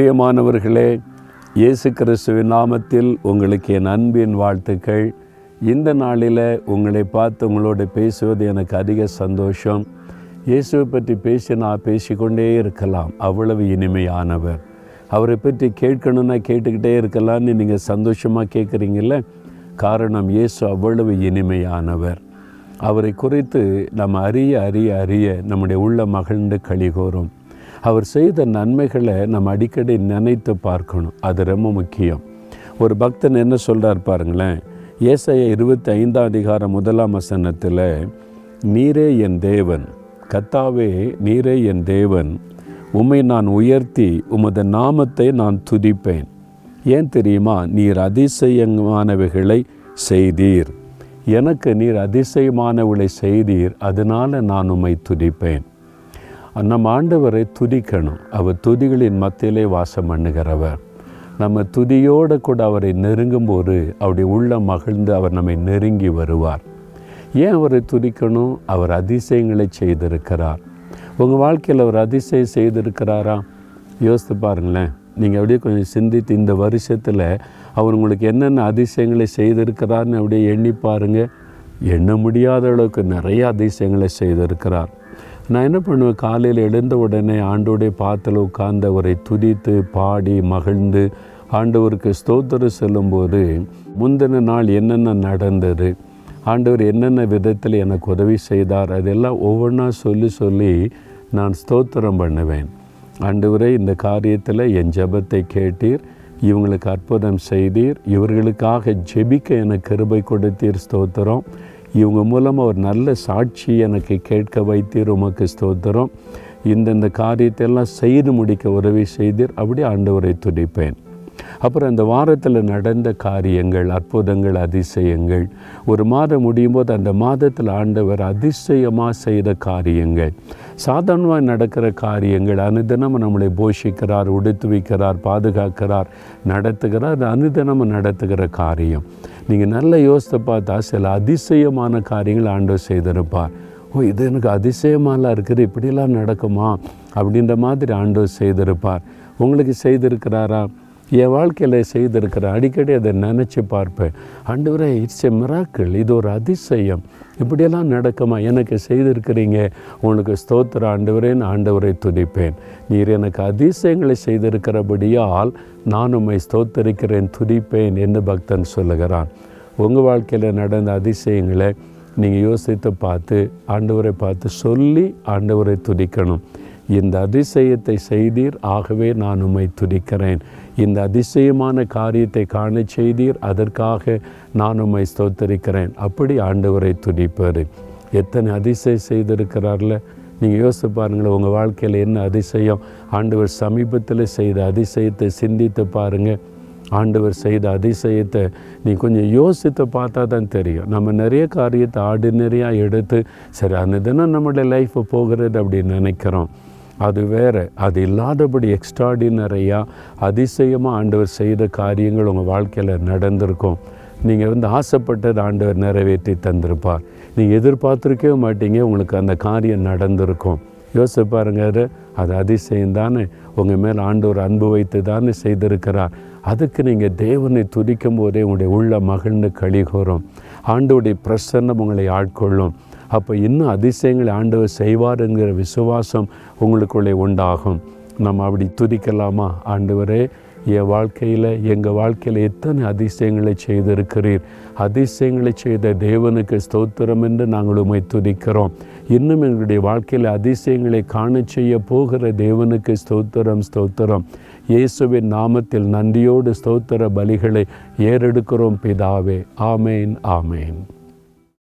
பிரியமானவர்களே இயேசு கிறிஸ்துவின் நாமத்தில் உங்களுக்கு என் அன்பின் வாழ்த்துக்கள். இந்த நாளில் உங்களை பார்த்து உங்களோட பேசுவது எனக்கு அதிக சந்தோஷம். இயேசுவை பற்றி பேசி நான் பேசிக்கொண்டே இருக்கலாம் அவ்வளவு இனிமையானவர். அவரை பற்றி கேட்கணுன்னா கேட்டுக்கிட்டே இருக்கலாம்னு நீங்கள் சந்தோஷமாக கேட்குறீங்கள காரணம் இயேசு அவ்வளவு இனிமையானவர். அவரை குறித்து நம்ம அறிய அறிய அறிய நம்முடைய உள்ள மகிழ்ந்து கழிகோறும் அவர் செய்த நன்மைகளை நம்ம அடிக்கடி நினைத்து பார்க்கணும். அது ரொம்ப முக்கியம். ஒரு பக்தன் என்ன சொல்கிறார் பாருங்களேன். ஏசைய இருபத்தி ஐந்தாம் அதிகாரம் முதலாம் வசனத்தில் நீரே என் தேவன் கத்தாவே நீரே என் தேவன் உம்மை நான் உயர்த்தி உமது நாமத்தை நான் துதிப்பேன். ஏன் தெரியுமா? நீர் அதிசயமானவைகளை செய்தீர். எனக்கு நீர் அதிசயமானவளை செய்தீர். அதனால் நான் உம்மை துதிப்பேன். நம்ம ஆண்டவரை துதிக்கணும். அவர் துதிகளின் மத்தியிலே வாசம் பண்ணுகிறவர். நம்ம துதியோடு கூட அவரை நெருங்கும்போது அவருடைய உள்ள மகிழ்ந்து அவர் நம்மை நெருங்கி வருவார். ஏன் அவரை துதிக்கணும்? அவர் அதிசயங்களை செய்திருக்கிறார். உங்கள் வாழ்க்கையில் அவர் அதிசயம் செய்திருக்கிறாரா? யோசித்து பாருங்களேன். நீங்கள் அப்படியே கொஞ்சம் சிந்தித்து இந்த வருஷத்தில் அவர் உங்களுக்கு என்னென்ன அதிசயங்களை செய்திருக்கிறார்னு அப்படியே எண்ணி பாருங்கள் எண்ண முடியாத அளவுக்கு நிறைய அதிசயங்களை செய்திருக்கிறார். நான் என்ன பண்ணுவேன்? காலையில் எழுந்த உடனே ஆண்டோடைய பாத்தில் உட்கார்ந்து அவரை துதித்து பாடி மகிழ்ந்து ஆண்டவருக்கு ஸ்தோத்திரம் செல்லும்போது முந்தின நாள் என்னென்ன நடந்தது? ஆண்டவர் என்னென்ன விதத்தில் எனக்கு உதவி செய்தார்? அதெல்லாம் ஒவ்வொன்றா சொல்லி சொல்லி நான் ஸ்தோத்திரம் பண்ணுவேன். ஆண்டவரே இந்த காரியத்தில் என் ஜெபத்தை கேட்டீர் இவங்களுக்கு அற்புதம் செய்தீர் இவர்களுக்காக ஜெபிக்க எனக்கு கிருபை கொடுத்தீர் ஸ்தோத்திரம். இவங்க மூலமாக ஒரு நல்ல சாட்சி எனக்கு கேட்க வைத்தீர் உமக்கு ஸ்தோத்திரம். இந்தந்த காரியத்தை எல்லாம் செய்து முடிக்க உதவி செய்தீர். அப்படி ஆண்டவரை துடிப்பேன் அப்புறம் அந்த வாரத்தில் நடந்த காரியங்கள் அற்புதங்கள் அதிசயங்கள் ஒரு மாதம் முடியும் போது அந்த மாதத்தில் ஆண்டவர் அதிசயமாக செய்த காரியங்கள் சாதாரணமாக நடக்கிற காரியங்கள் அனுதினம் நம்மளை போஷிக்கிறார் உடுத்து வைக்கிறார் பாதுகாக்கிறார் நடத்துகிறார் அனுதினம் நடத்துகிற காரியம். நீங்கள் நல்ல யோசித்து பார்த்தா சில அதிசயமான காரியங்கள் ஆண்டவர் செய்திருப்பார். ஓ இது எனக்கு அதிசயமாலாம் இருக்குது இப்படிலாம் நடக்குமா? அப்படின்ற மாதிரி ஆண்டவர் செய்திருப்பார். உங்களுக்கு செய்திருக்கிறாரா? என் வாழ்க்கையில் செய்திருக்கிறேன் அடிக்கடி அதை நினச்சி பார்ப்பேன். ஆண்டவரே இட்ஸ் எ மிராக்கள் இது ஒரு அதிசயம். இப்படியெல்லாம் நடக்குமா? எனக்கு செய்திருக்கிறீங்க. உனக்கு ஸ்தோத்திர ஆண்டவரேன் ஆண்டவரை துதிப்பேன். நீர் எனக்கு அதிசயங்களை செய்திருக்கிறபடியால் நான் உம்மை ஸ்தோத்தரிக்கிறேன் துதிப்பேன் என்று பக்தன் சொல்லுகிறான். உங்கள் வாழ்க்கையில் நடந்த அதிசயங்களை நீங்கள் யோசித்து பார்த்து ஆண்டவரை பார்த்து சொல்லி ஆண்டவரை துதிக்கணும். இந்த அதிசயத்தை செய்தீர் ஆகவே நான் உம்மை துதிக்கிறேன். இந்த அதிசயமான காரியத்தை காண செய்தீர் அதற்காக நான் உம்மை ஸ்தோத்தரிக்கிறேன். அப்படி ஆண்டவரை துதிப்பார் எத்தனை அதிசயம் செய்திருக்கிறார்ல? நீங்கள் யோசித்து பாருங்களேன் உங்கள் வாழ்க்கையில் என்ன அதிசயம்? ஆண்டவர் சமீபத்தில் செய்த அதிசயத்தை சிந்தித்து பாருங்கள் ஆண்டவர் செய்த அதிசயத்தை நீ கொஞ்சம் யோசித்து பார்த்தா தான் தெரியும். நம்ம நிறைய காரியத்தை ஆர்டினரியாக எடுத்து சரி அந்த தினம் நம்மளுடைய லைஃப் போகிறது அப்படின்னு நினைக்கிறோம். அது வேறு. அது இல்லாதபடி எக்ஸ்ட்ராடினரியாக அதிசயமாக ஆண்டவர் செய்த காரியங்கள் உங்கள் வாழ்க்கையில் நடந்திருக்கும். நீங்கள் வந்து ஆசைப்பட்டது ஆண்டவர் நிறைவேற்றி தந்திருப்பார். நீங்கள் எதிர்பார்த்துருக்கவே மாட்டீங்க உங்களுக்கு அந்த காரியம் நடந்திருக்கும். யோசிச்சு பாருங்க அது அதிசயம் தானே. உங்கள் மேல் ஆண்டவர் அன்பு வைத்து தானே செய்திருக்கிறார். அதுக்கு நீங்கள் தேவனை துதிக்கும் போதே உங்களுடைய உள்ள மகிழ்ந்து கழிகூறும். ஆண்டோடைய பிரசன்னம் உங்களை ஆட்கொள்ளும். அப்போ இன்னும் அதிசயங்களை ஆண்டவர் செய்வார் என்கிற விசுவாசம் உங்களுக்குள்ளே உண்டாகும். நம்ம அப்படி துதிக்கலாமா? ஆண்டவரே என் வாழ்க்கையில் எங்கள் வாழ்க்கையில் எத்தனை அதிசயங்களை செய்திருக்கிறீர்? அதிசயங்களை செய்த தேவனுக்கு ஸ்தோத்திரம் என்று நாங்கள் உண்மை துதிக்கிறோம். இன்னும் எங்களுடைய வாழ்க்கையில் அதிசயங்களை காண செய்ய போகிற தேவனுக்கு ஸ்தோத்திரம் ஸ்தோத்திரம். இயேசுவின் நாமத்தில் நன்றியோடு ஸ்தோத்திர பலிகளை ஏறெடுக்கிறோம் பிதாவே. ஆமேன் ஆமேன்.